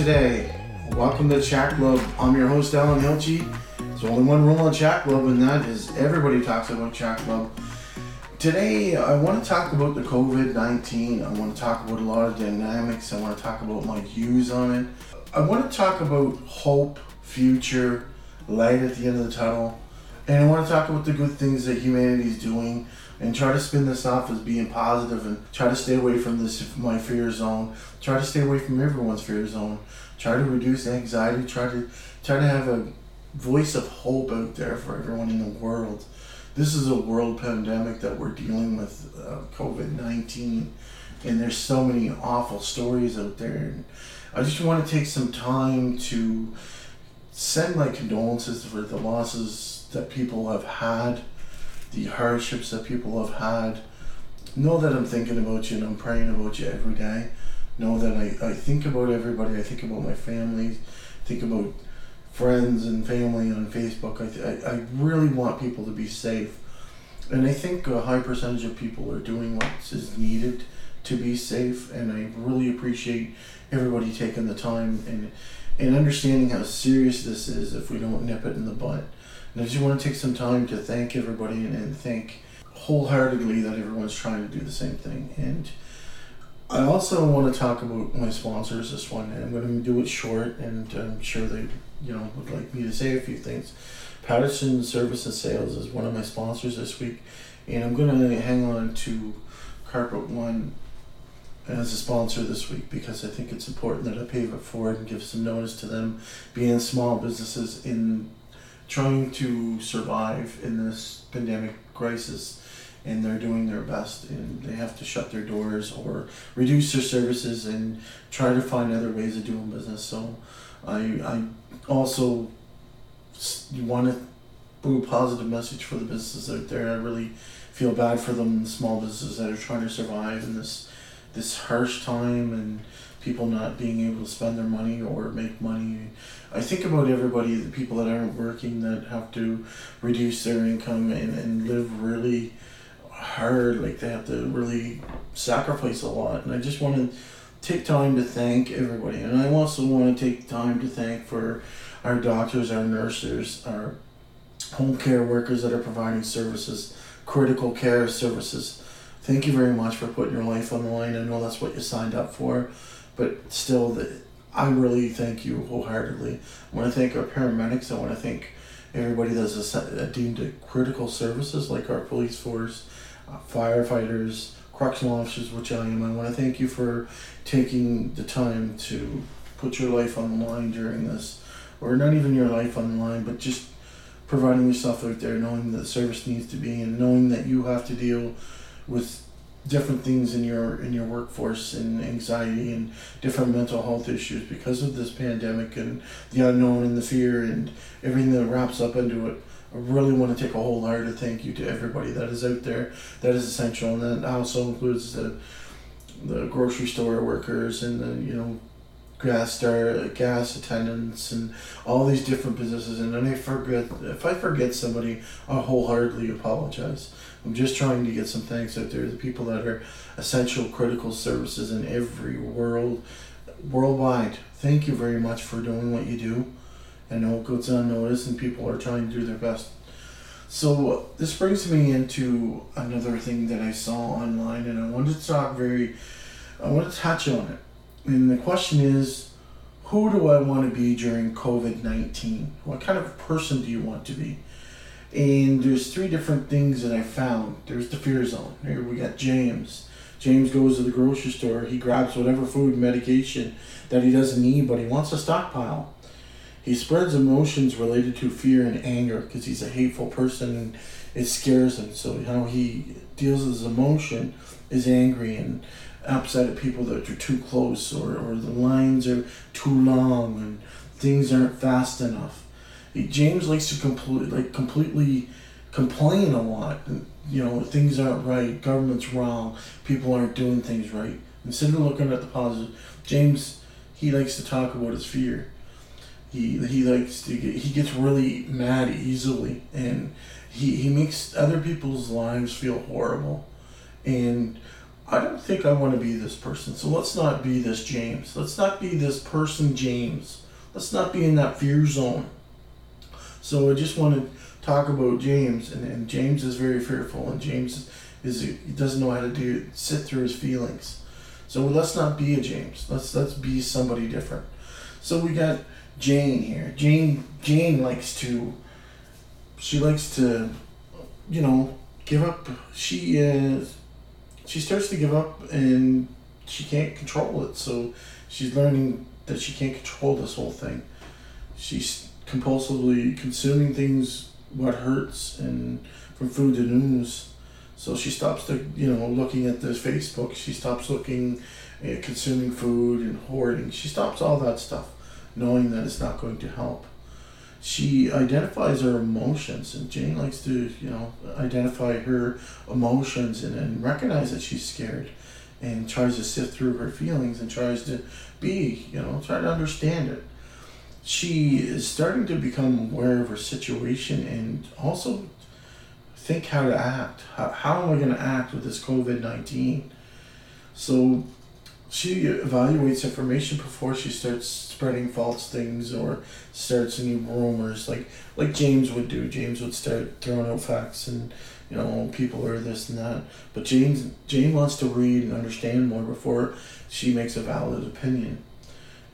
today? Welcome to Chat Club. I'm your host Alan Hilchi. There's only one rule on Chat Club, and that is everybody talks about Chat Club. Today, I want to talk about the COVID 19. I want to talk about a lot of dynamics. I want to talk about my views on it. I want to talk about hope, future, light at the end of the tunnel. And I want to talk about the good things that humanity is doing and try to spin this off as being positive and try to stay away from this my fear zone. Try to stay away from everyone's fear zone. Try to reduce anxiety. Try to try to have a voice of hope out there for everyone in the world. This is a world pandemic that we're dealing with, uh, COVID nineteen, and there's so many awful stories out there. And I just want to take some time to send my condolences for the losses that people have had, the hardships that people have had. Know that I'm thinking about you and I'm praying about you every day. Know that I, I think about everybody. I think about my family. Think about friends and family on Facebook. I, I, I really want people to be safe. And I think a high percentage of people are doing what is needed to be safe. And I really appreciate everybody taking the time and, and understanding how serious this is if we don't nip it in the butt. And I just want to take some time to thank everybody and, and thank wholeheartedly that everyone's trying to do the same thing. And I also want to talk about my sponsors this one, I'm going to do it short, and I'm sure they, you know, would like me to say a few things. Patterson Service and Sales is one of my sponsors this week, and I'm going to hang on to Carpet One as a sponsor this week because I think it's important that I pay it forward and give some notice to them, being small businesses in trying to survive in this pandemic crisis and they're doing their best and they have to shut their doors or reduce their services and try to find other ways of doing business. So i i also want to put a positive message for the businesses out there. I really feel bad for them the small businesses that are trying to survive in this this harsh time and people not being able to spend their money or make money. I think about everybody, the people that aren't working that have to reduce their income and, and live really hard, like they have to really sacrifice a lot. And I just want to take time to thank everybody. And I also want to take time to thank for our doctors, our nurses, our home care workers that are providing services, critical care services. Thank you very much for putting your life on the line. I know that's what you signed up for, but still, the, I really thank you wholeheartedly. I want to thank our paramedics. I want to thank everybody that's a, a deemed a critical services like our police force, uh, firefighters, correctional officers, which I am. I want to thank you for taking the time to put your life on the line during this, or not even your life on the line, but just providing yourself out there, knowing that service needs to be, and knowing that you have to deal with different things in your in your workforce and anxiety and different mental health issues because of this pandemic and the unknown and the fear and everything that wraps up into it. I really want to take a wholehearted thank you to everybody that is out there that is essential and that also includes the the grocery store workers and the you know gas star gas attendants and all these different businesses and then I forget if I forget somebody I wholeheartedly apologize. I'm just trying to get some thanks out there the people that are essential critical services in every world worldwide. Thank you very much for doing what you do. I know it goes unnoticed and people are trying to do their best. So this brings me into another thing that I saw online and I wanted to talk very I want to touch on it. And the question is who do I want to be during COVID 19? What kind of person do you want to be? And there's three different things that I found. There's the fear zone. Here we got James. James goes to the grocery store. He grabs whatever food medication that he doesn't need, but he wants a stockpile. He spreads emotions related to fear and anger because he's a hateful person and it scares him. So how he deals with his emotion is angry and upset at people that are too close or, or the lines are too long and things aren't fast enough. James likes to complete like completely complain a lot. You know, things aren't right, government's wrong, people aren't doing things right. Instead of looking at the positive, James he likes to talk about his fear. He he likes to get he gets really mad easily and he, he makes other people's lives feel horrible. And I don't think I want to be this person. So let's not be this James. Let's not be this person James. Let's not be in that fear zone. So I just want to talk about James, and, and James is very fearful, and James is he doesn't know how to do sit through his feelings. So let's not be a James. Let's let's be somebody different. So we got Jane here. Jane Jane likes to she likes to you know give up. She is she starts to give up and she can't control it. So she's learning that she can't control this whole thing. She's compulsively consuming things what hurts and from food to news. So she stops to you know looking at this Facebook. She stops looking at consuming food and hoarding. She stops all that stuff, knowing that it's not going to help. She identifies her emotions, and Jane likes to you know identify her emotions and, and recognize that she's scared, and tries to sift through her feelings and tries to be you know try to understand it she is starting to become aware of her situation and also think how to act. How, how am I going to act with this COVID 19? So she evaluates information before she starts spreading false things or starts any rumors like like James would do. James would start throwing out facts and you know people are this and that. But James Jane wants to read and understand more before she makes a valid opinion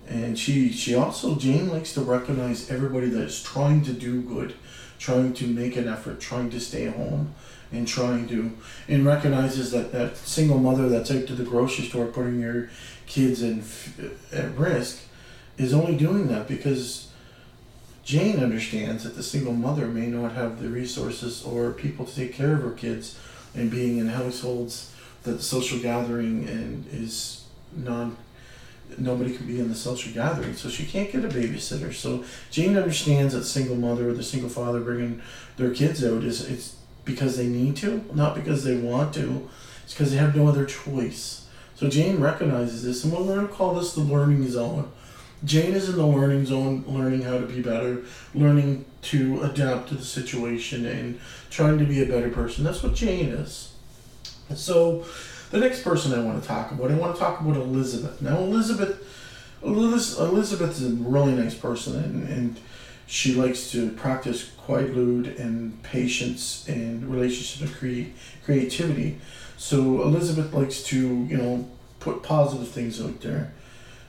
and she she also Jane likes to recognize everybody that is trying to do good, trying to make an effort, trying to stay home, and trying to and recognizes that that single mother that's out to the grocery store putting your kids in at risk is only doing that because Jane understands that the single mother may not have the resources or people to take care of her kids and being in households that social gathering and is non nobody can be in the social gathering, so she can't get a babysitter. So Jane understands that single mother or the single father bringing their kids out is it's because they need to, not because they want to. It's because they have no other choice. So Jane recognizes this, and we're going to call this the learning zone. Jane is in the learning zone, learning how to be better, learning to adapt to the situation, and trying to be a better person. That's what Jane is. So the next person I want to talk about, I want to talk about Elizabeth. Now, Elizabeth, Elizabeth is a really nice person, and, and she likes to practice quietude and patience and relationship and cre- creativity. So Elizabeth likes to, you know, put positive things out there.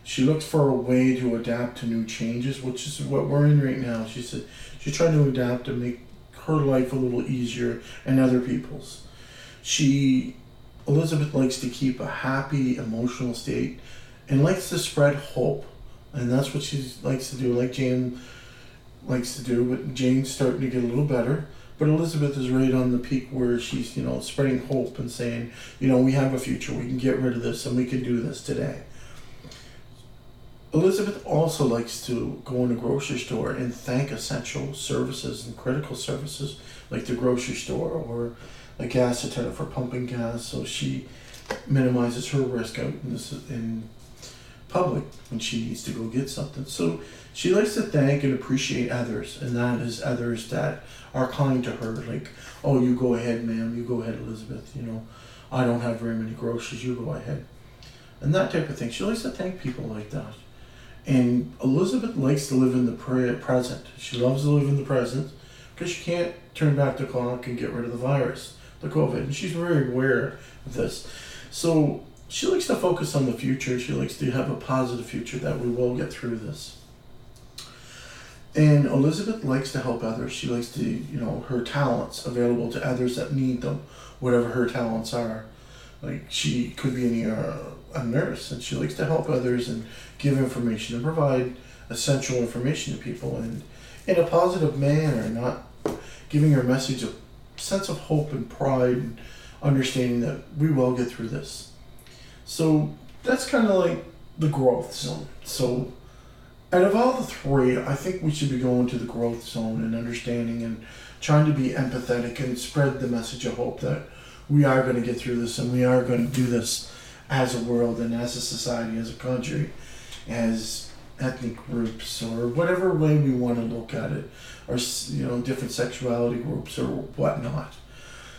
She looks for a way to adapt to new changes, which is what we're in right now. She said she's trying to adapt to make her life a little easier and other people's. She Elizabeth likes to keep a happy emotional state and likes to spread hope. And that's what she likes to do, like Jane likes to do. But Jane's starting to get a little better. But Elizabeth is right on the peak where she's, you know, spreading hope and saying, you know, we have a future. We can get rid of this and we can do this today. Elizabeth also likes to go in a grocery store and thank essential services and critical services like the grocery store or a gas attendant for pumping gas, so she minimizes her risk out in this in public when she needs to go get something. So she likes to thank and appreciate others, and that is others that are kind to her. Like, oh, you go ahead, ma'am. You go ahead, Elizabeth. You know, I don't have very many groceries. You go ahead, and that type of thing. She likes to thank people like that. And Elizabeth likes to live in the present. She loves to live in the present because she can't turn back the clock and get rid of the virus the COVID, and she's very aware of this. So she likes to focus on the future. She likes to have a positive future that we will get through this. And Elizabeth likes to help others. She likes to, you know, her talents available to others that need them, whatever her talents are. Like she could be a, uh, a nurse, and she likes to help others and give information and provide essential information to people, and in a positive manner, not giving her message of sense of hope and pride and understanding that we will get through this. So that's kind of like the growth zone. So out of all the three, I think we should be going to the growth zone and understanding and trying to be empathetic and spread the message of hope that we are going to get through this and we are going to do this as a world and as a society, as a country, as ethnic groups or whatever way we want to look at it or you know different sexuality groups or whatnot.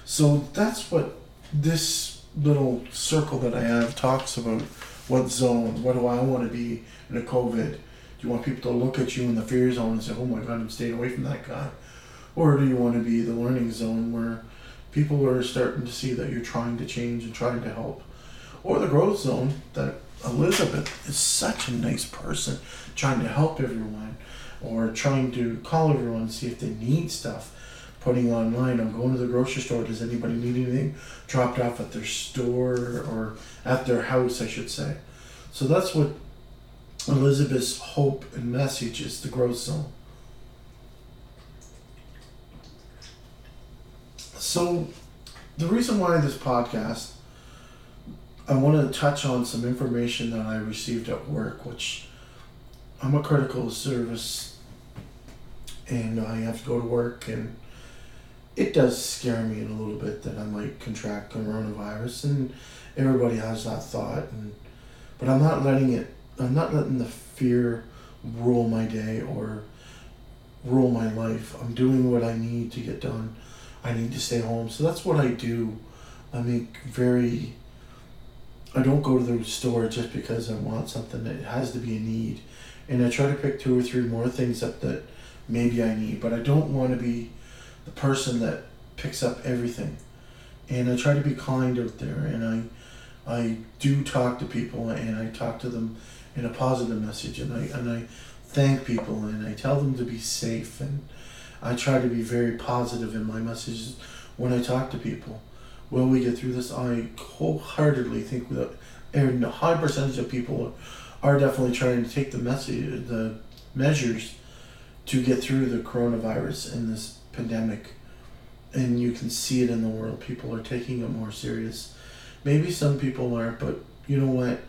So that's what this little circle that I have talks about what zone, what do I want to be in a COVID? Do you want people to look at you in the fear zone and say, oh my God, I'm staying away from that guy? Or do you want to be the learning zone where people are starting to see that you're trying to change and trying to help? Or the growth zone that Elizabeth is such a nice person, trying to help everyone or trying to call everyone to see if they need stuff putting online i'm going to the grocery store does anybody need anything? Dropped off at their store or at their house i should say. So that's what elizabeth's hope and message is the growth zone. So the reason why this podcast i want to touch on some information that i received at work which i'm a critical service and i have to go to work and it does scare me a little bit that I might contract coronavirus, and everybody has that thought. And but I'm not letting it. I'm not letting the fear rule my day or rule my life. I'm doing what I need to get done. I need to stay home, so that's what I do. I make very. I don't go to the store just because I want something. It has to be a need, and I try to pick two or three more things up that maybe I need. But I don't want to be the person that picks up everything. And I try to be kind out there and I I do talk to people and I talk to them in a positive message and I and I thank people and I tell them to be safe and I try to be very positive in my messages when I talk to people. Will we get through this? I wholeheartedly think that a high percentage of people are definitely trying to take the message, the measures to get through the coronavirus and this pandemic. And you can see it in the world. People are taking it more serious. Maybe some people aren't but you know what?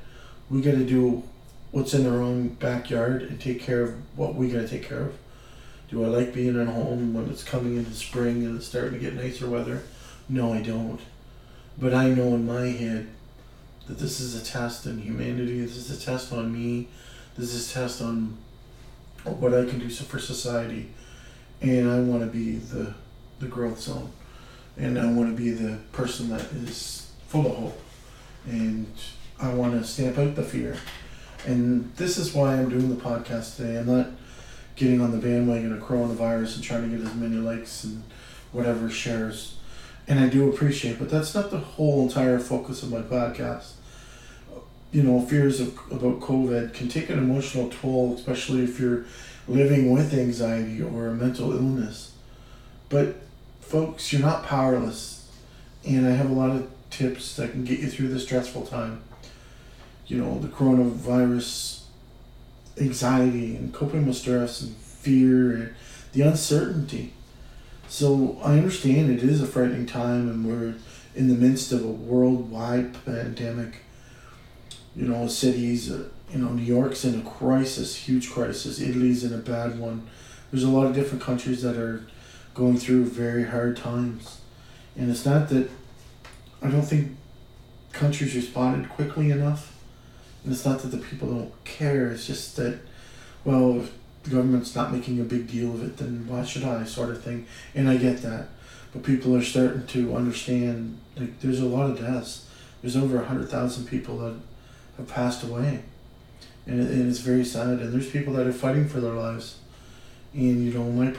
We got to do what's in our own backyard and take care of what we got to take care of. Do i like being at home when it's coming into spring and it's starting to get nicer weather? No i don't. But i know in my head that this is a test on humanity this is a test on me this is a test on what i can do for society. And I want to be the the growth zone, and I want to be the person that is full of hope, and I want to stamp out the fear, and this is why I'm doing the podcast today. I'm not getting on the bandwagon of coronavirus and trying to get as many likes and whatever shares, and I do appreciate, but that's not the whole entire focus of my podcast. You know, fears of, about COVID can take an emotional toll, especially if you're living with anxiety or a mental illness. But folks, you're not powerless. And I have a lot of tips that can get you through this stressful time. You know, the coronavirus anxiety and coping with stress and fear and the uncertainty. So I understand it is a frightening time and we're in the midst of a worldwide pandemic. You know, cities, uh, you know, New York's in a crisis, huge crisis. Italy's in a bad one. There's a lot of different countries that are going through very hard times. And it's not that I don't think countries responded quickly enough. And it's not that the people don't care. It's just that, well, if the government's not making a big deal of it, then why should I, sort of thing. And I get that. But people are starting to understand like there's a lot of deaths. There's over 100,000 people that have passed away and, it, and it's very sad. And there's people that are fighting for their lives, and you know, my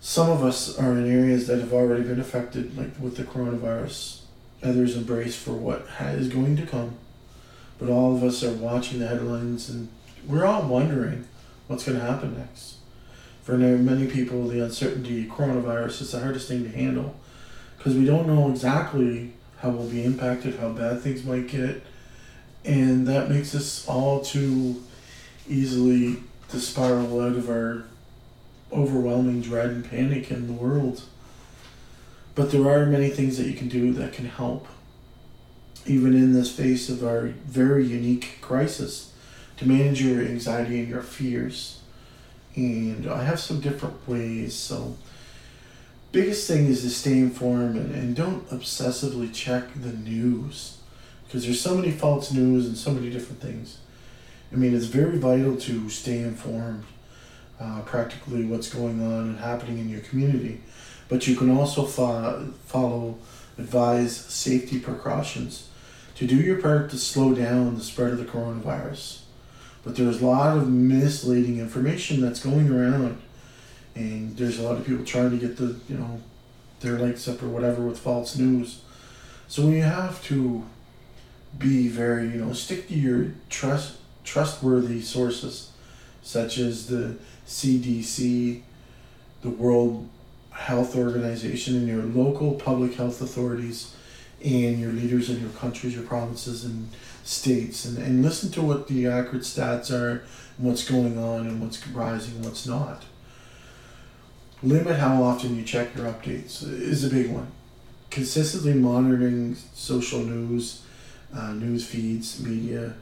some of us are in areas that have already been affected, like with the coronavirus. Others embrace for what is going to come, but all of us are watching the headlines, and we're all wondering what's going to happen next. For many people, the uncertainty coronavirus is the hardest thing to handle because we don't know exactly how we'll be impacted, how bad things might get, and that makes us all too easily to spiral out of our overwhelming dread and panic in the world. But there are many things that you can do that can help, even in this face of our very unique crisis, to manage your anxiety and your fears. And I have some different ways. So, biggest thing is to stay informed and, and don't obsessively check the news because there's so many false news and so many different things. I mean, it's very vital to stay informed, uh, practically what's going on and happening in your community, but you can also fo- follow advise safety precautions to do your part to slow down the spread of the coronavirus. But there's a lot of misleading information that's going around, and there's a lot of people trying to get the you know their lights up or whatever with false news. So we have to be very you know stick to your trust trustworthy sources, such as the CDC, the World Health Organization, and your local public health authorities, and your leaders in your countries, your provinces, and states, and, and listen to what the accurate stats are, and what's going on, and what's rising, and what's not. Limit how often you check your updates is a big one. Consistently monitoring social news, uh, news feeds, media,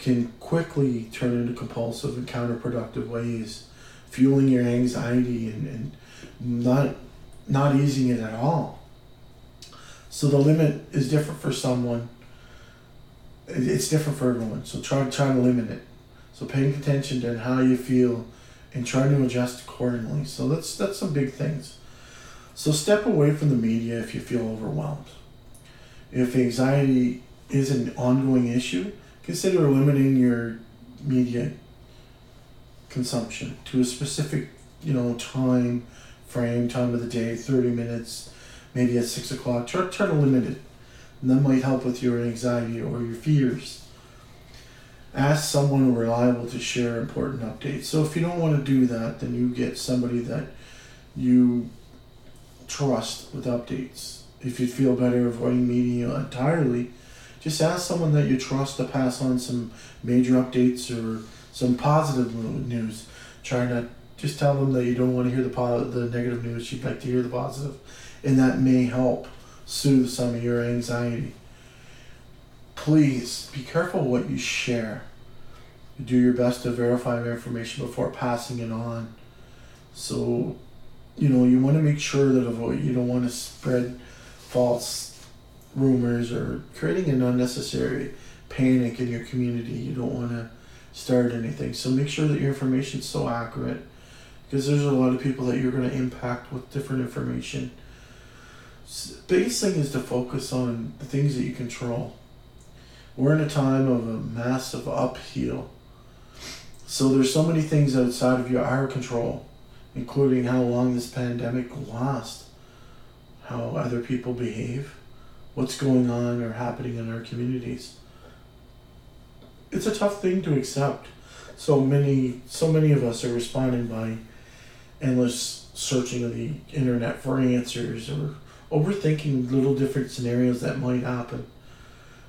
can quickly turn into compulsive and counterproductive ways, fueling your anxiety and, and not not easing it at all. So the limit is different for someone. It's different for everyone. So try try to limit it. So paying attention to how you feel and trying to adjust accordingly. So that's that's some big things. So step away from the media if you feel overwhelmed. If anxiety is an ongoing issue, consider limiting your media consumption to a specific, you know, time frame, time of the day, 30 minutes, maybe at 6 o'clock. Try, try to limit it. And that might help with your anxiety or your fears. Ask someone reliable to share important updates. So if you don't want to do that, then you get somebody that you trust with updates. If you feel better avoiding media entirely, just ask someone that you trust to pass on some major updates or some positive news. Try not just tell them that you don't want to hear the the negative news. You'd like to hear the positive, and that may help soothe some of your anxiety. Please be careful what you share. Do your best to verify your information before passing it on. So, you know, you want to make sure that avoid you don't want to spread false rumors or creating an unnecessary panic in your community. You don't want to start anything. So make sure that your information is so accurate because there's a lot of people that you're going to impact with different information. The biggest thing is to focus on the things that you control. We're in a time of a massive upheaval. So there's so many things outside of your our control, including how long this pandemic will last, how other people behave, what's going on or happening in our communities. It's a tough thing to accept. So many so many of us are responding by endless searching of the internet for answers or overthinking little different scenarios that might happen.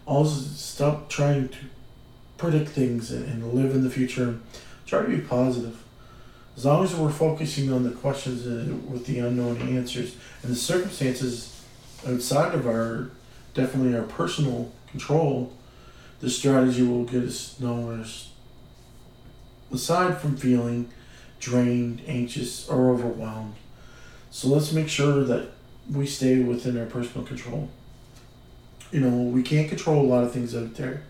Also, stop trying to predict things and, and live in the future. Try to be positive. As long as we're focusing on the questions uh, with the unknown answers and the circumstances outside of our, definitely our personal control, the strategy will get us nowhere. Aside from feeling drained, anxious, or overwhelmed. So let's make sure that we stay within our personal control. You know, we can't control a lot of things out there.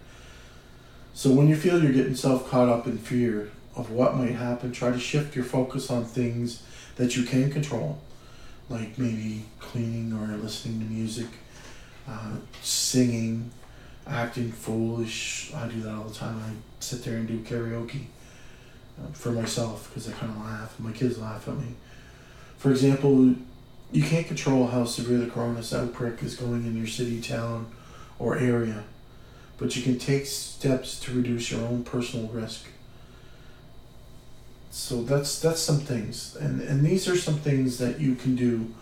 So when you feel you're getting self caught up in fear of what might happen, try to shift your focus on things that you can control, like maybe cleaning or listening to music, uh, singing, acting foolish. I do that all the time. I sit there and do karaoke for myself because I kind of laugh. My kids laugh at me. For example, you can't control how severe the coronavirus outbreak is going in your city, town, or area, but you can take steps to reduce your own personal risk. So that's that's some things, and and these are some things that you can do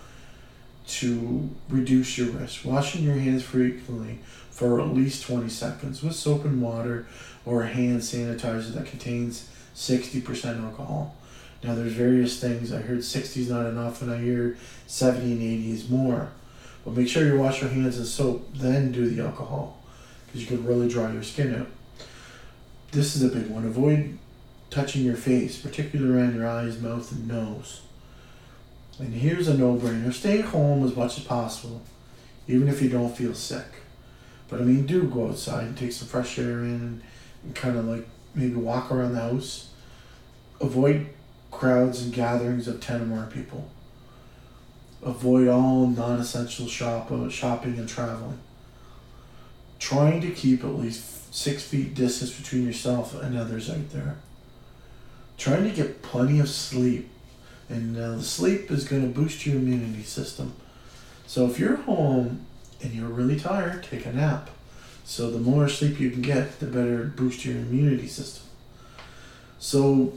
to reduce your risk. Washing your hands frequently for at least 20 seconds with soap and water or hand sanitizer that contains 60% alcohol. Now there's various things. I heard 60 is not enough, and I hear 70 and 80 is more. But make sure you wash your hands in soap, then do the alcohol, because you can really dry your skin out. This is a big one. Avoid touching your face, particularly around your eyes, mouth, and nose. And here's a no-brainer: stay home as much as possible, even if you don't feel sick. But I mean, do go outside and take some fresh air in, and, and kind of like maybe walk around the house. Avoid crowds and gatherings of 10 or more people. avoid all non-essential shop, uh, shopping and traveling. Trying to keep at least six feet distance between yourself and others out there. Trying to get plenty of sleep, and uh, the sleep is going to boost your immunity system. So if you're home and you're really tired, take a nap. So the more sleep you can get, the better it boosts your immunity system. So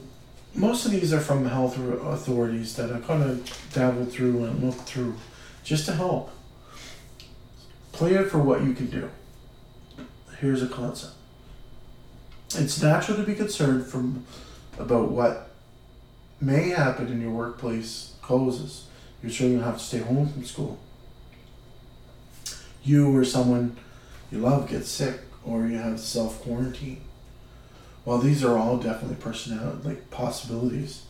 most of these are from health authorities that I kind of dabbled through and looked through just to help. Play it for what you can do. Here's a concept. It's natural to be concerned from about what may happen in your workplace closes. Your children have to stay home from school. You or someone you love gets sick, or you have self quarantine while these are all definitely personality like possibilities,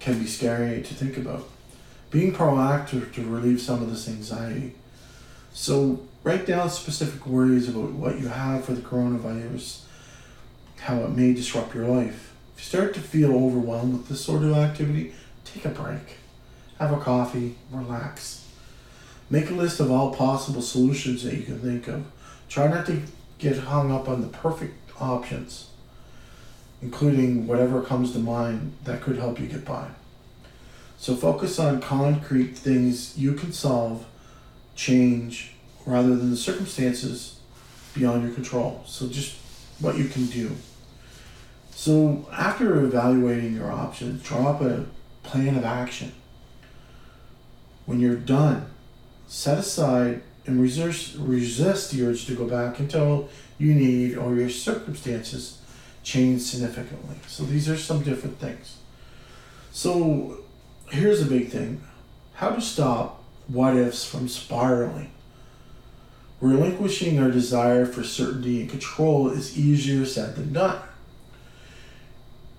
can be scary to think about. Being proactive to relieve some of this anxiety. So write down specific worries about what you have for the coronavirus, how it may disrupt your life. If you start to feel overwhelmed with this sort of activity, take a break. Have a coffee, relax. Make a list of all possible solutions that you can think of. Try not to get hung up on the perfect options including whatever comes to mind that could help you get by. So focus on concrete things you can solve, change, rather than the circumstances beyond your control. So just what you can do. So after evaluating your options, draw up a plan of action. When you're done, set aside and resist, resist the urge to go back until you need or your circumstances change significantly. So these are some different things. So here's a big thing how to stop what ifs from spiraling. Relinquishing our desire for certainty and control is easier said than done.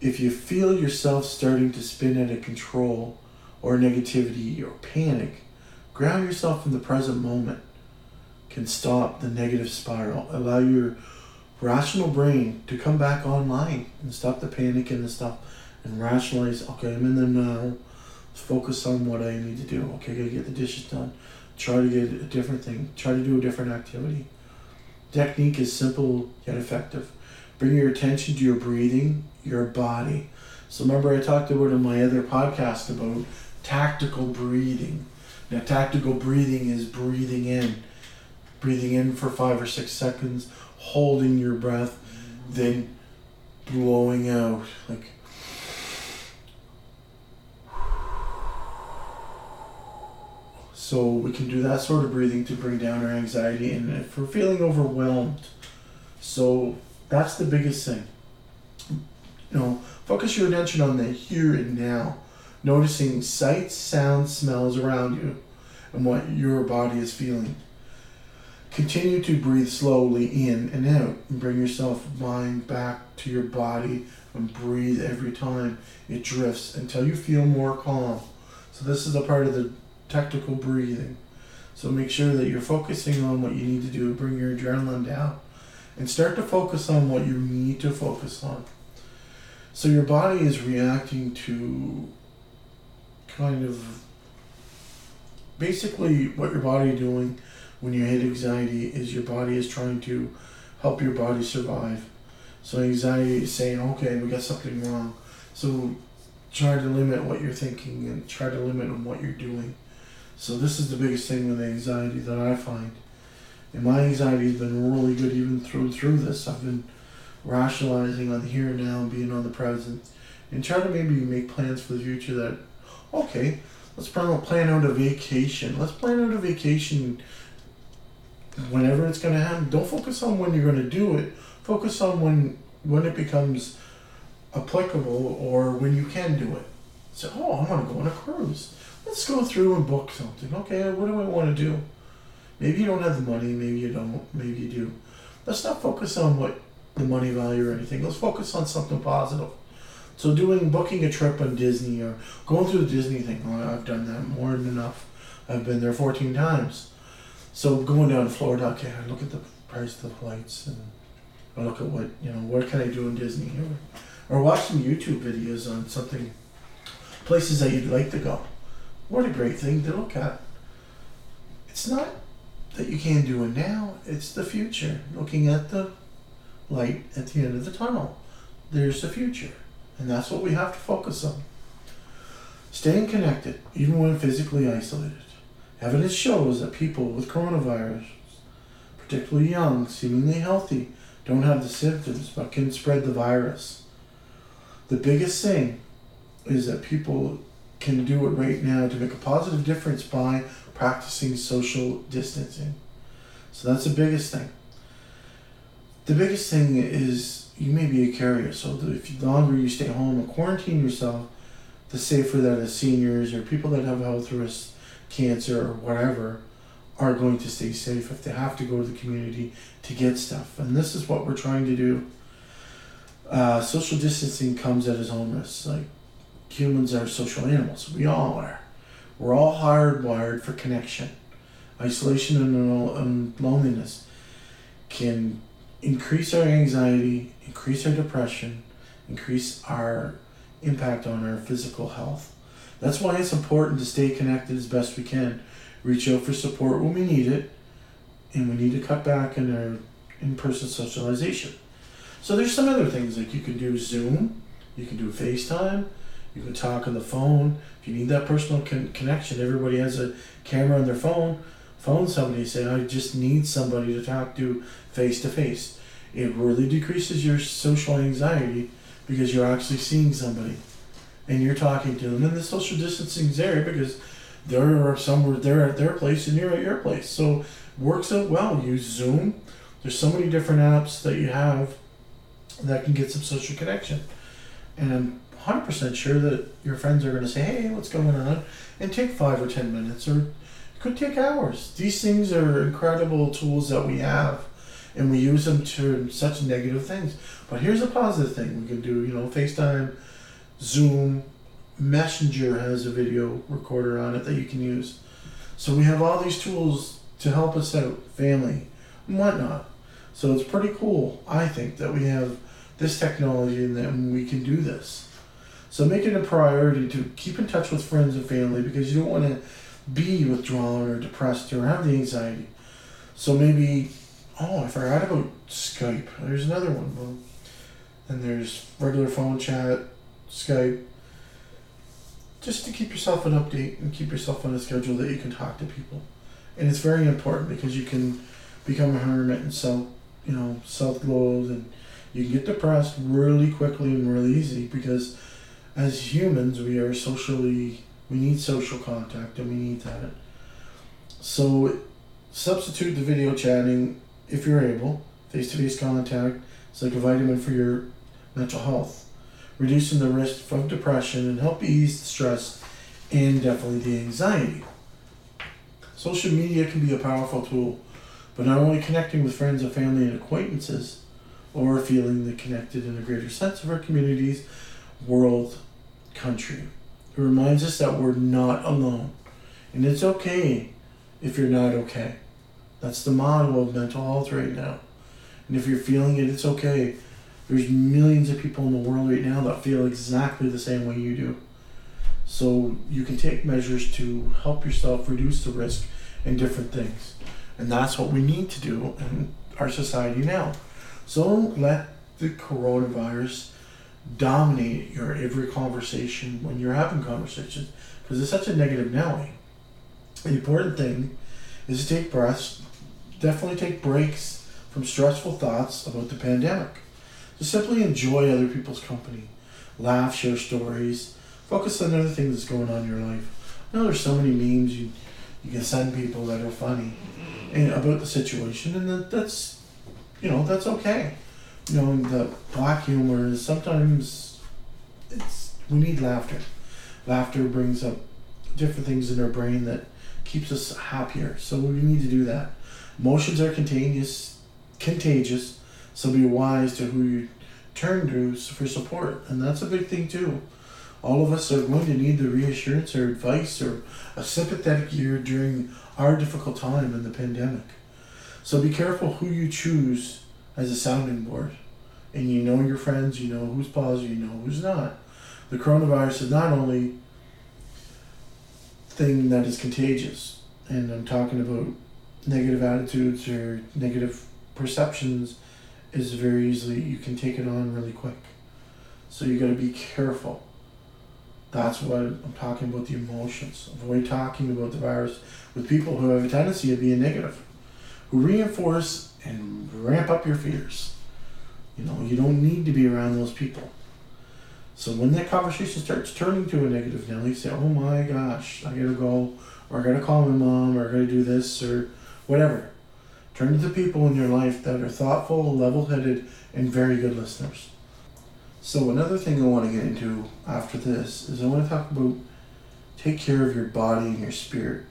If you feel yourself starting to spin out of control or negativity or panic, ground yourself in the present moment can stop the negative spiral. Allow your rational brain to come back online and stop the panic and the stuff and rationalize okay i'm in the now. Let's focus on what i need to do. Okay gotta get the dishes done. Try to get a different thing. Try to do a different activity. Technique is simple yet effective. Bring your attention to your breathing your body. So remember i talked about in my other podcast about tactical breathing. Now tactical breathing is breathing in. Breathing in for five or six seconds holding your breath, then blowing out like so we can do that sort of breathing to bring down our anxiety and if we're feeling overwhelmed. So that's the biggest thing. You know focus your attention on the here and now noticing sights sounds smells around you and what your body is feeling Continue to breathe slowly in and out and bring yourself mind back to your body and breathe every time it drifts until you feel more calm. So this is a part of the tactical breathing. So make sure that you're focusing on what you need to do to bring your adrenaline down and start to focus on what you need to focus on. So your body is reacting to kind of basically what your body doing when you hit anxiety is your body is trying to help your body survive. So anxiety is saying, okay, we got something wrong. So try to limit what you're thinking and try to limit what you're doing. So this is the biggest thing with anxiety that I find. And my anxiety has been really good even through through this. I've been rationalizing on the here and now and being on the present and try to maybe make plans for the future that okay, let's plan out a vacation. Let's plan out a vacation whenever it's going to happen. Don't focus on when you're going to do it. Focus on when when it becomes applicable or when you can do it. So, oh, I want to go on a cruise. Let's go through and book something. Okay, what do I want to do? Maybe you don't have the money. Maybe you don't. Maybe you do. Let's not focus on what the money value or anything. Let's focus on something positive. So doing booking a trip on Disney or going through the Disney thing, oh, I've done that more than enough. I've been there 14 times. So going down to Florida, okay, I look at the price of the flights and I look at what you know, what can I do in Disney or, or watch some YouTube videos on something, places that you'd like to go. what a great thing to look at. It's not that you can't do it now, it's the future. Looking at the light at the end of the tunnel. There's the future. And that's what we have to focus on. Staying connected, even when physically isolated. Evidence shows that people with coronavirus, particularly young, seemingly healthy, don't have the symptoms but can spread the virus. The biggest thing is that people can do it right now to make a positive difference by practicing social distancing. So that's the biggest thing. The biggest thing is you may be a carrier, so the, if the longer you stay home and quarantine yourself, the safer that as seniors or people that have health risks, cancer or whatever, are going to stay safe if they have to go to the community to get stuff. And this is what we're trying to do. Uh, social distancing comes at its own risk. Like humans are social animals. We all are. We're all hardwired for connection. Isolation and loneliness can increase our anxiety, increase our depression, increase our impact on our physical health. That's why it's important to stay connected as best we can. Reach out for support when we need it, and we need to cut back on our in-person socialization. So there's some other things like you can do Zoom, you can do FaceTime, you can talk on the phone. If you need that personal con- connection, everybody has a camera on their phone. Phone somebody, say, I just need somebody to talk to face to face. It really decreases your social anxiety because you're actually seeing somebody and you're talking to them. And the social distancing is there because they're somewhere they're at their place and you're at your place. So works out well. Use Zoom. There's so many different apps that you have that can get some social connection. And I'm 100% sure that your friends are going to say, hey, what's going on? And take five or 10 minutes, or could take hours. These things are incredible tools that we have, and we use them to such negative things. But here's a positive thing we can do, you know, FaceTime, Zoom, Messenger has a video recorder on it that you can use. So we have all these tools to help us out, family, and whatnot. So it's pretty cool, I think, that we have this technology and that we can do this. So make it a priority to keep in touch with friends and family because you don't want to be withdrawn or depressed or have the anxiety. So maybe, oh, I forgot about Skype. There's another one. and there's regular phone chat, Skype. Just to keep yourself an update and keep yourself on a schedule that you can talk to people. And it's very important because you can become a hermit and self, you know, self-loathe and you can get depressed really quickly and really easy because as humans, we are socially, we need social contact and we need that. So substitute the video chatting if you're able, face to face contact. It's like a vitamin for your mental health, reducing the risk of depression and help ease the stress and definitely the anxiety. Social media can be a powerful tool, but not only connecting with friends and family and acquaintances, or feeling the connected in a greater sense of our communities, world, country. It reminds us that we're not alone. And it's okay if you're not okay. That's the model of mental health right now. And if you're feeling it, it's okay. There's millions of people in the world right now that feel exactly the same way you do. So you can take measures to help yourself reduce the risk in different things. And that's what we need to do in our society now. So don't let the coronavirus dominate your every conversation when you're having conversations because it's such a negative Nelly. Eh? The important thing is to take breaths, definitely take breaks from stressful thoughts about the pandemic. Just simply enjoy other people's company, laugh, share stories, focus on other things that's going on in your life. I know there's so many memes you you can send people that are funny and about the situation, and that, that's you know that's okay you know, the black humor is sometimes it's we need laughter. Laughter brings up different things in our brain that keeps us happier. So we need to do that. Emotions are contagious, contagious. So be wise to who you turn to for support, and that's a big thing too. All of us are going to need the reassurance or advice or a sympathetic ear during our difficult time in the pandemic. So be careful who you choose as a sounding board. And you know your friends, you know who's positive, you know who's not. The coronavirus is not only thing that is contagious, and I'm talking about negative attitudes or negative perceptions, is very easily you can take it on really quick. So you got to be careful. That's what I'm talking about the emotions. Avoid talking about the virus with people who have a tendency of being negative, who reinforce and ramp up your fears. You know, you don't need to be around those people. So when that conversation starts turning to a negative Nelly, say, oh my gosh, I gotta go, or I gotta call my mom, or I gotta do this, or whatever. Turn to the people in your life that are thoughtful, level headed, and very good listeners. So, another thing I want to get into after this is I want to talk about take care of your body and your spirit.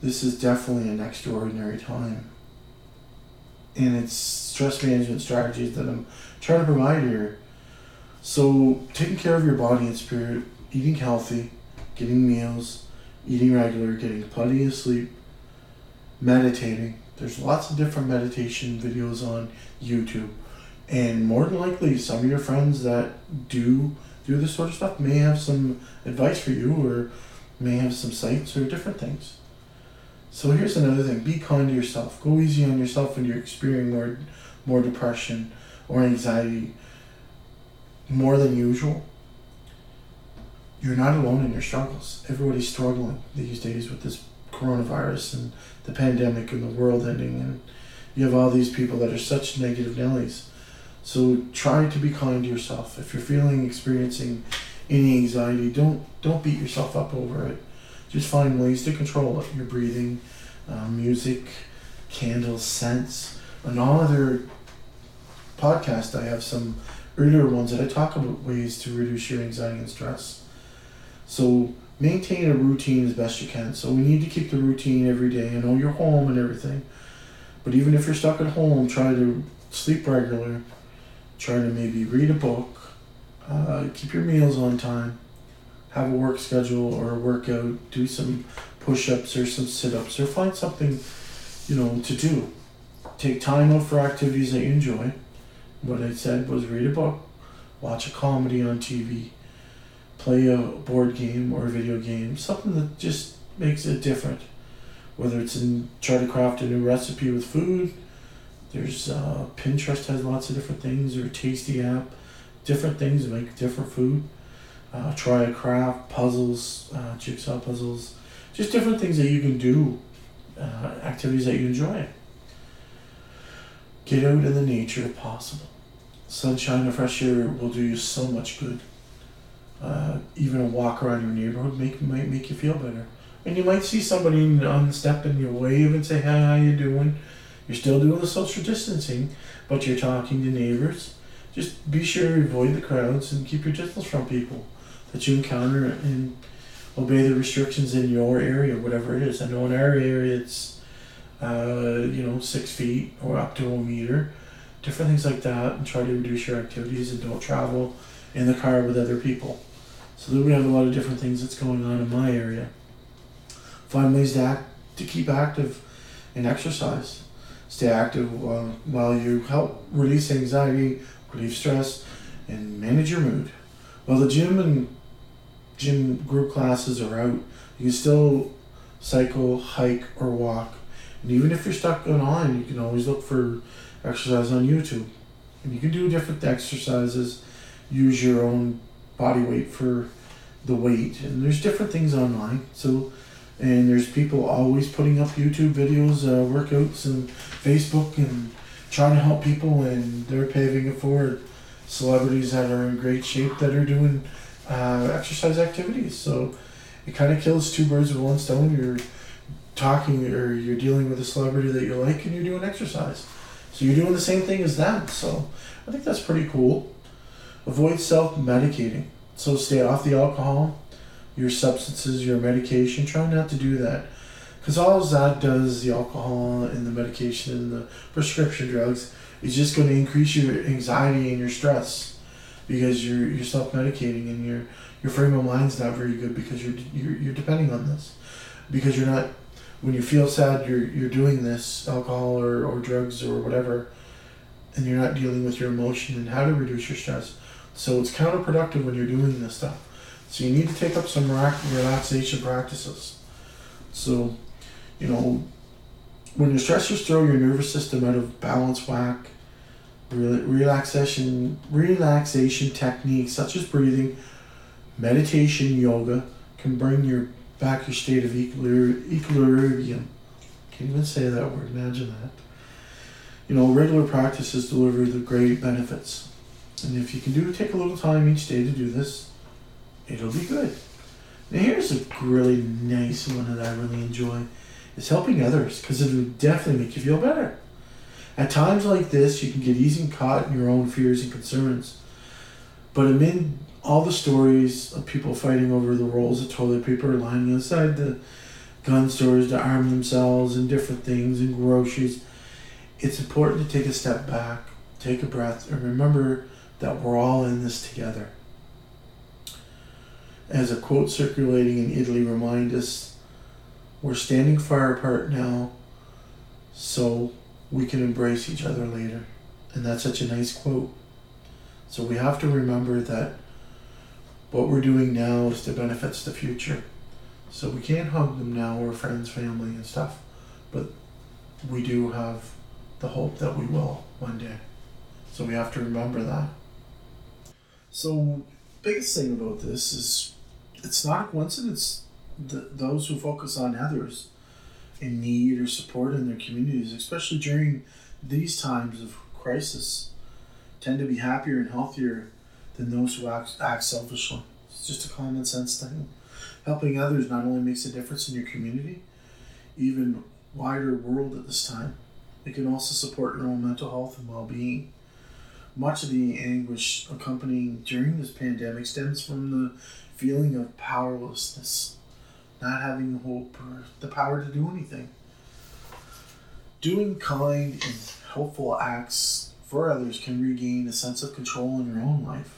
This is definitely an extraordinary time. And it's stress management strategies that I'm trying to provide here. So, taking care of your body and spirit, eating healthy, getting meals, eating regular, getting plenty of sleep, meditating. There's lots of different meditation videos on YouTube. And more than likely some of your friends that do do this sort of stuff may have some advice for you or may have some sites or different things. So here's another thing. Be kind to yourself. Go easy on yourself when you're experiencing more more depression or anxiety more than usual. You're not alone in your struggles. Everybody's struggling these days with this coronavirus and the pandemic and the world ending and you have all these people that are such negative nellies so try to be kind to yourself. If you're feeling experiencing any anxiety, don't don't beat yourself up over it. Just find ways to control it. Your breathing, uh, music, candles, scents, and all other podcast I have some earlier ones that I talk about ways to reduce your anxiety and stress. So maintain a routine as best you can. So we need to keep the routine every day. I know you're home and everything, but even if you're stuck at home, try to sleep regular try to maybe read a book, uh, keep your meals on time, have a work schedule or a workout, do some push ups or some sit ups, or find something, you know, to do. Take time out for activities that you enjoy. What I said was read a book, watch a comedy on TV, play a board game or a video game, something that just makes it different. Whether it's in try to craft a new recipe with food, there's uh, Pinterest has lots of different things, or Tasty app, different things to make different food. Uh, try a craft, puzzles, uh, jigsaw puzzles, just different things that you can do, uh, activities that you enjoy. Get out in the nature if possible. Sunshine and fresh air will do you so much good. Uh, even a walk around your neighborhood make might make you feel better. And you might see somebody on the step and you wave and say, "Hey, how you doing?" You're still doing the social distancing, but you're talking to neighbors. Just be sure to avoid the crowds and keep your distance from people that you encounter and obey the restrictions in your area, whatever it is. I know in our area it's, uh, you know, six feet or up to a meter, different things like that, and try to reduce your activities and don't travel in the car with other people. So we have a lot of different things that's going on in my area. Find ways to act to keep active and exercise stay active while, while you help release anxiety, relieve stress, and manage your mood. While the gym and gym group classes are out, you can still cycle, hike, or walk. And even if you're stuck online, you can always look for exercise on YouTube. And you can do different exercises, use your own body weight for the weight. And there's different things online. So and there's people always putting up YouTube videos, uh, workouts, and Facebook, and trying to help people, and they're paving it forward. Celebrities that are in great shape that are doing uh, exercise activities. So it kind of kills two birds with one stone. You're talking or you're dealing with a celebrity that you like, and you're doing exercise. So you're doing the same thing as them. So I think that's pretty cool. Avoid self medicating. So stay off the alcohol your substances, your medication. Try not to do that. Because all that does, the alcohol and the medication and the prescription drugs, is just going to increase your anxiety and your stress because you're, you're self medicating and your, your frame of mind's not very good because you're, you're, you're depending on this. Because you're not, when you feel sad, you're, you're doing this, alcohol or, or drugs or whatever, and you're not dealing with your emotion and how to reduce your stress. So it's counterproductive when you're doing this stuff. So you need to take up some relaxation practices. So, you know, when your stressors throw your nervous system out of balance whack, relaxation relaxation techniques such as breathing, meditation, yoga can bring your back your state of equilibrium. Can't even say that word. Imagine that. You know, regular practices deliver the great benefits, and if you can do take a little time each day to do this, it'll be good. Now here's a really nice one that I really enjoy. It's helping others because it'll definitely make you feel better. At times like this, you can get easily caught in your own fears and concerns. But amid all the stories of people fighting over the rolls of toilet paper lying inside the gun stores to arm themselves and different things and groceries, it's important to take a step back, take a breath, and remember that we're all in this together. As a quote circulating in Italy reminds us, we're standing far apart now, so we can embrace each other later. And that's such a nice quote. So we have to remember that what we're doing now is to benefits the future. So we can't hug them now, or friends, family, and stuff. But we do have the hope that we will one day. So we have to remember that. So biggest thing about this is it's not a coincidence that those who focus on others in need or support in their communities, especially during these times of crisis, tend to be happier and healthier than those who act, act selfishly. It's just a common sense thing. Helping others not only makes a difference in your community, even wider world at this time, it can also support your own mental health and well being. Much of the anguish accompanying during this pandemic stems from the feeling of powerlessness not having hope or the power to do anything. Doing kind and helpful acts for others can regain a sense of control in your own life,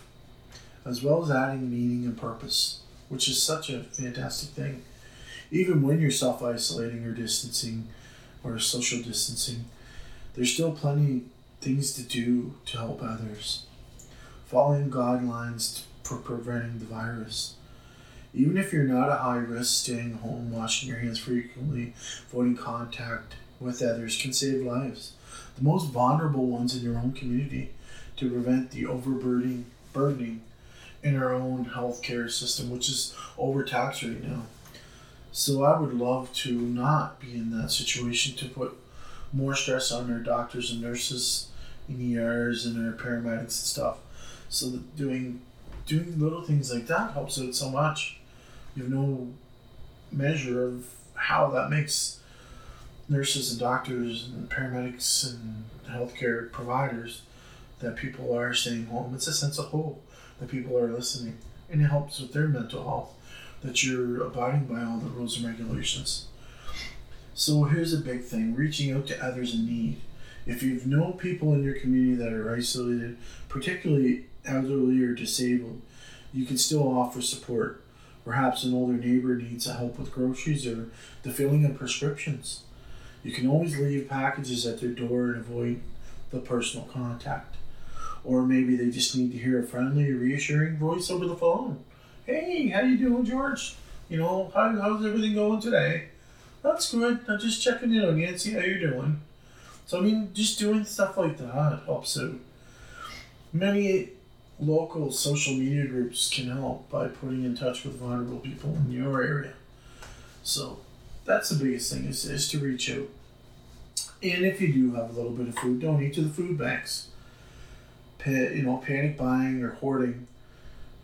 as well as adding meaning and purpose, which is such a fantastic thing. Even when you're self isolating or distancing or social distancing, there's still plenty things to do to help others. Following guidelines for preventing the virus even if you're not at high risk, staying home, washing your hands frequently, avoiding contact with others can save lives. The most vulnerable ones in your own community to prevent the overburdening burdening in our own healthcare system, which is overtaxed right now. So I would love to not be in that situation to put more stress on our doctors and nurses in ERs and our paramedics and stuff. So doing doing little things like that helps out so much you have no measure of how that makes nurses and doctors and paramedics and healthcare providers that people are staying home. It's a sense of hope that people are listening, and it helps with their mental health that you're abiding by all the rules and regulations. So here's a big thing reaching out to others in need. If you've know people in your community that are isolated, particularly elderly or disabled, you can still offer support. Perhaps an older neighbor needs help with groceries or the filling of prescriptions. You can always leave packages at their door and avoid the personal contact. Or maybe they just need to hear a friendly, reassuring voice over the phone. Hey, how you doing, George? You know, how, how's everything going today? That's good. I'm just checking in on you and see how you're doing. So I mean, just doing stuff like that helps out. Many local social media groups can help by putting in touch with vulnerable people in your area. So that's the biggest thing is, is to reach out. And if you do have a little bit of food, donate to the food banks. Pa- you know, panic buying or hoarding,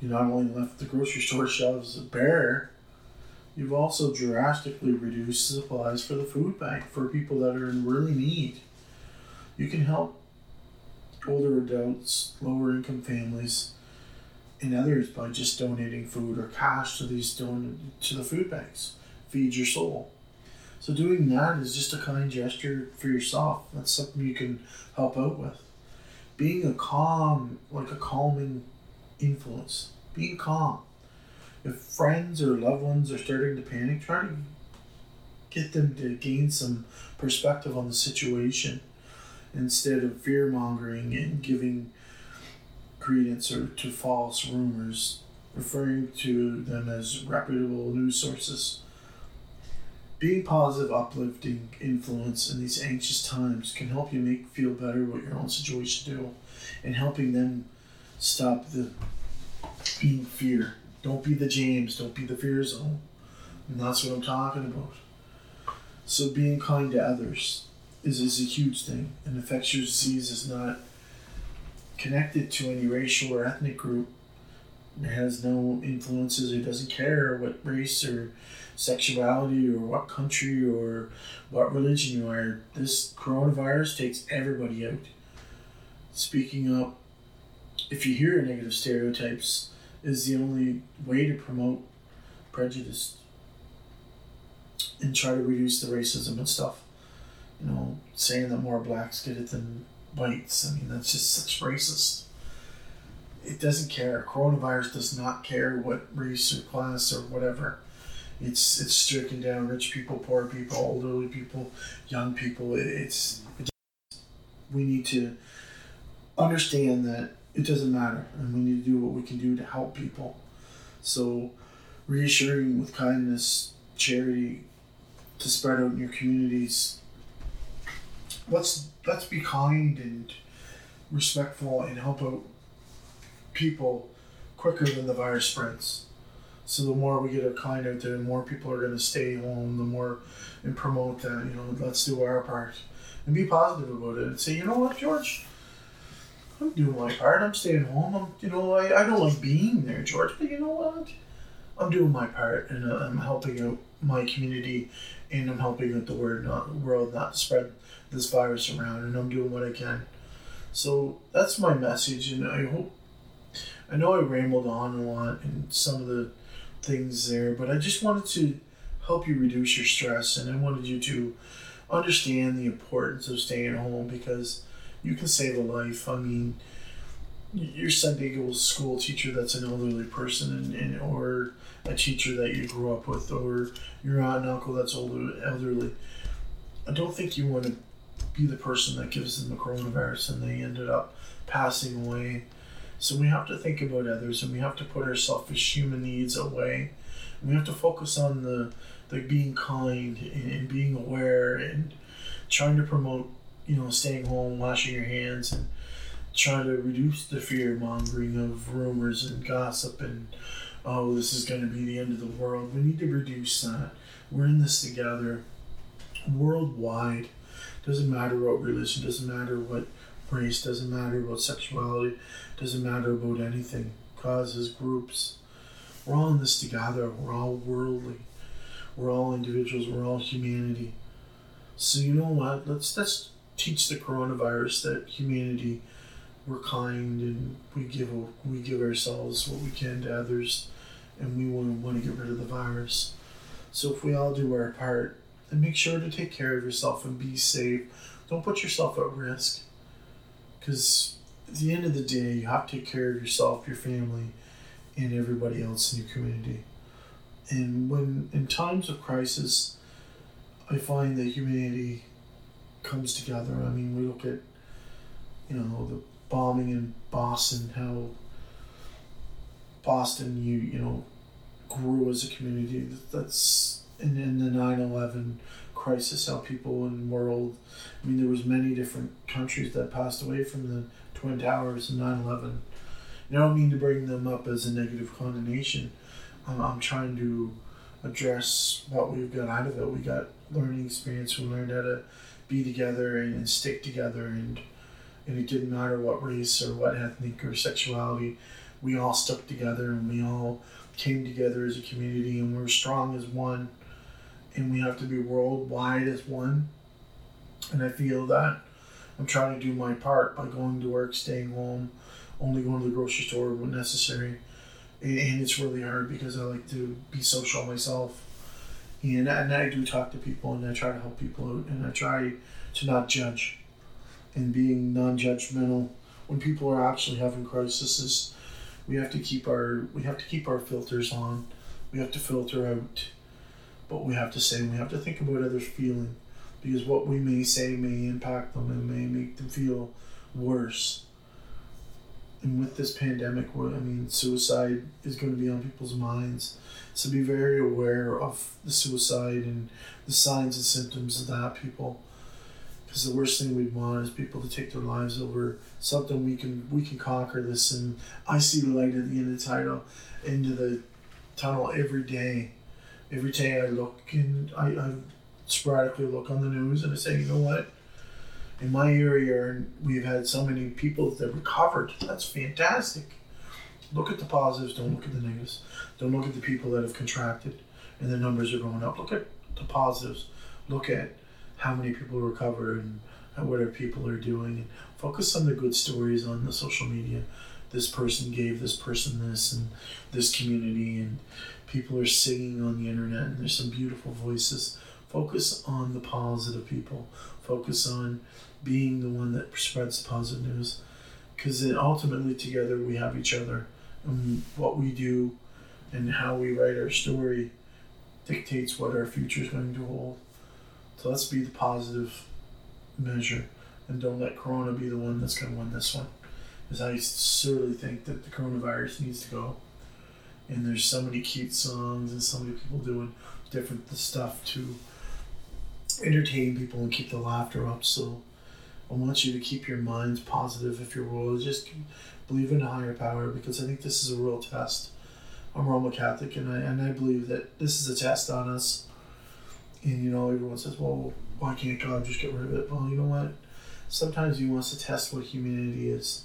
you not only left the grocery store shelves bare, you've also drastically reduced supplies for the food bank for people that are in really need. You can help older adults, lower income families, and others by just donating food or cash to these don- to the food banks. Feed your soul. So doing that is just a kind gesture for yourself. That's something you can help out with. Being a calm, like a calming influence. Being calm. If friends or loved ones are starting to panic, try to get them to gain some perspective on the situation instead of fear mongering and giving credence or to false rumors referring to them as reputable news sources. Being positive, uplifting influence in these anxious times can help you make feel better about your own situation do, and helping them stop the being fear. Don't be the James. Don't be the fear zone. And that's what I'm talking about. So being kind to others is, is a huge thing. An infectious disease is not connected to any racial or ethnic group. It has no influences. It doesn't care what race or sexuality or what country or what religion you are. This coronavirus takes everybody out. Speaking up, if you hear negative stereotypes, is the only way to promote prejudice and try to reduce the racism and stuff. You know, saying that more blacks get it than whites. I mean, that's just such racist. It doesn't care. Coronavirus does not care what race or class or whatever. It's it's stricken down rich people, poor people, elderly people, young people. It's it, we need to understand that it doesn't matter, and we need to do what we can do to help people. So, reassuring with kindness, charity, to spread out in your communities. Let's let's be kind and respectful and help out people quicker than the virus spreads. So the more we get our kind out there, the more people are going to stay home. The more and promote that. You know, let's do our part and be positive about it and say, you know what, George, I'm doing my part. I'm staying home. I'm, you know, I, I don't like being there, George, but you know what? I'm doing my part and uh, I'm helping out my community and I'm helping out the word not world not spread this virus around and I'm doing what I can. So that's my message and I hope I know I rambled on a lot and some of the things there, but I just wanted to help you reduce your stress and I wanted you to understand the importance of staying home because you can save a life. I mean, your Sunday school teacher that's an elderly person and, and or a teacher that you grew up with or your aunt and uncle that's older elderly. I don't think you want to be the person that gives them the coronavirus and they ended up passing away. So we have to think about others and we have to put our selfish human needs away. We have to focus on the, the being kind and being aware and trying to promote, you know, staying home, washing your hands and trying to reduce the fear mongering of rumors and gossip and oh this is going to be the end of the world. We need to reduce that. We're in this together worldwide. Doesn't matter what religion, doesn't matter what race, doesn't matter about sexuality, doesn't matter about anything. Causes, groups. We're all in this together. We're all worldly. We're all individuals. We're all humanity. So you know what? Let's let's teach the coronavirus that humanity we're kind and we give we give ourselves what we can to others, and we want to want to get rid of the virus. So if we all do our part, and make sure to take care of yourself and be safe. Don't put yourself at risk, because at the end of the day, you have to take care of yourself, your family, and everybody else in your community. And when in times of crisis, I find that humanity comes together. I mean, we look at you know the bombing in Boston, how Boston, you you know, grew as a community. That's in, in the 9-11 crisis, how people in the world, I mean, there was many different countries that passed away from the Twin Towers in 9-11. And I don't mean to bring them up as a negative condemnation. Um, I'm trying to address what we've got out of it. We got learning experience. We learned how to be together and, and stick together and and it didn't matter what race or what ethnic or sexuality, we all stuck together and we all came together as a community and we're strong as one and we have to be worldwide as one. And I feel that I'm trying to do my part by going to work, staying home, only going to the grocery store when necessary. And, it's really hard because I like to be social myself. And, and I do talk to people and I try to help people out and I try to not judge and being non-judgmental when people are actually having crises we have to keep our we have to keep our filters on we have to filter out what we have to say we have to think about others feeling because what we may say may impact them and may make them feel worse and with this pandemic, I mean, suicide is going to be on people's minds. So be very aware of the suicide and the signs and symptoms of that, people. Because the worst thing we want is people to take their lives over something we can we can conquer this. And I see light at the end of the tunnel, into the tunnel every day. Every day I look and I, I sporadically look on the news and I say, you know what? in my area, we've had so many people that recovered. That's fantastic. Look at the positives, don't look at the negatives. Don't look at the people that have contracted and the numbers are going up. Look at the positives. Look at how many people recover and what our people are doing. And focus on the good stories on the social media. This person gave this person this and this community and people are singing on the internet and there's some beautiful voices. Focus on the positive people. Focus on being the one that spreads the positive news because ultimately together we have each other and what we do and how we write our story dictates what our future is going to hold so let's be the positive measure and don't let corona be the one that's going to win this one because i certainly think that the coronavirus needs to go and there's so many cute songs and so many people doing different stuff to entertain people and keep the laughter up so I want you to keep your minds positive if you're religious. Just believe in a higher power because I think this is a real test. I'm Roman Catholic and I and I believe that this is a test on us. And you know, everyone says, Well, why can't God just get rid of it? Well, you know what? Sometimes he wants to test what humanity is.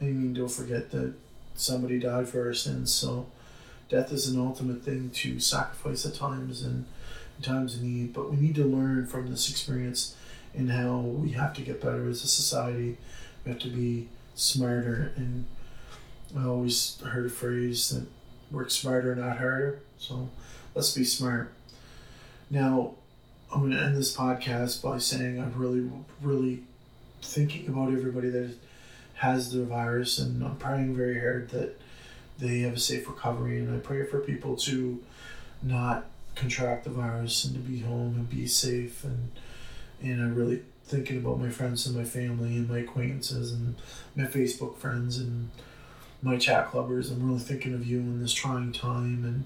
I mean, don't forget that somebody died for our sins, so death is an ultimate thing to sacrifice at times and times of need. But we need to learn from this experience and how we have to get better as a society. We have to be smarter. And I always heard a phrase that work smarter, not harder. So let's be smart. Now, I'm going to end this podcast by saying I'm really, really thinking about everybody that has the virus, and I'm praying very hard that they have a safe recovery. And I pray for people to not contract the virus and to be home and be safe and and I'm really thinking about my friends and my family and my acquaintances and my Facebook friends and my chat clubbers. I'm really thinking of you in this trying time, and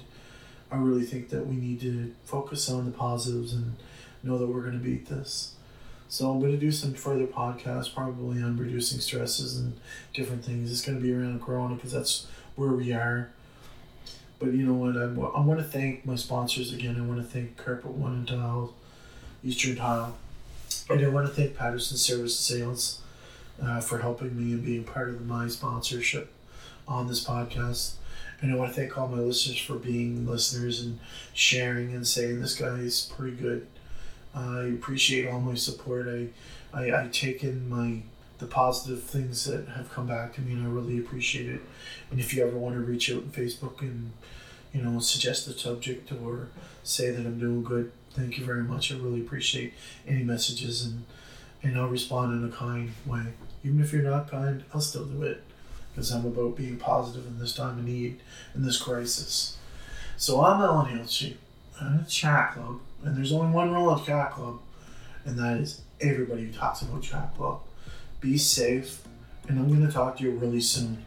I really think that we need to focus on the positives and know that we're going to beat this. So I'm going to do some further podcasts, probably on reducing stresses and different things. It's going to be around Corona because that's where we are. But you know what? I, I want to thank my sponsors again. I want to thank Carpet One and Tile, Eastern Tile. And I want to thank Patterson Service Sales uh, for helping me and being part of my sponsorship on this podcast. And I want to thank all my listeners for being listeners and sharing and saying this guy is pretty good. I appreciate all my support. I, I, I take in my the positive things that have come back to me, and I really appreciate it. And if you ever want to reach out on Facebook and you know suggest a subject or say that I'm doing good, Thank you very much. I really appreciate any messages and and I'll respond in a kind way. Even if you're not kind, I'll still do it because I'm about being positive in this time of need, in this crisis. So I'm Alan Hilchey. I'm a chat club, and there's only one rule of chat club, and that is everybody who talks about chat club. Be safe, and I'm going to talk to you really soon.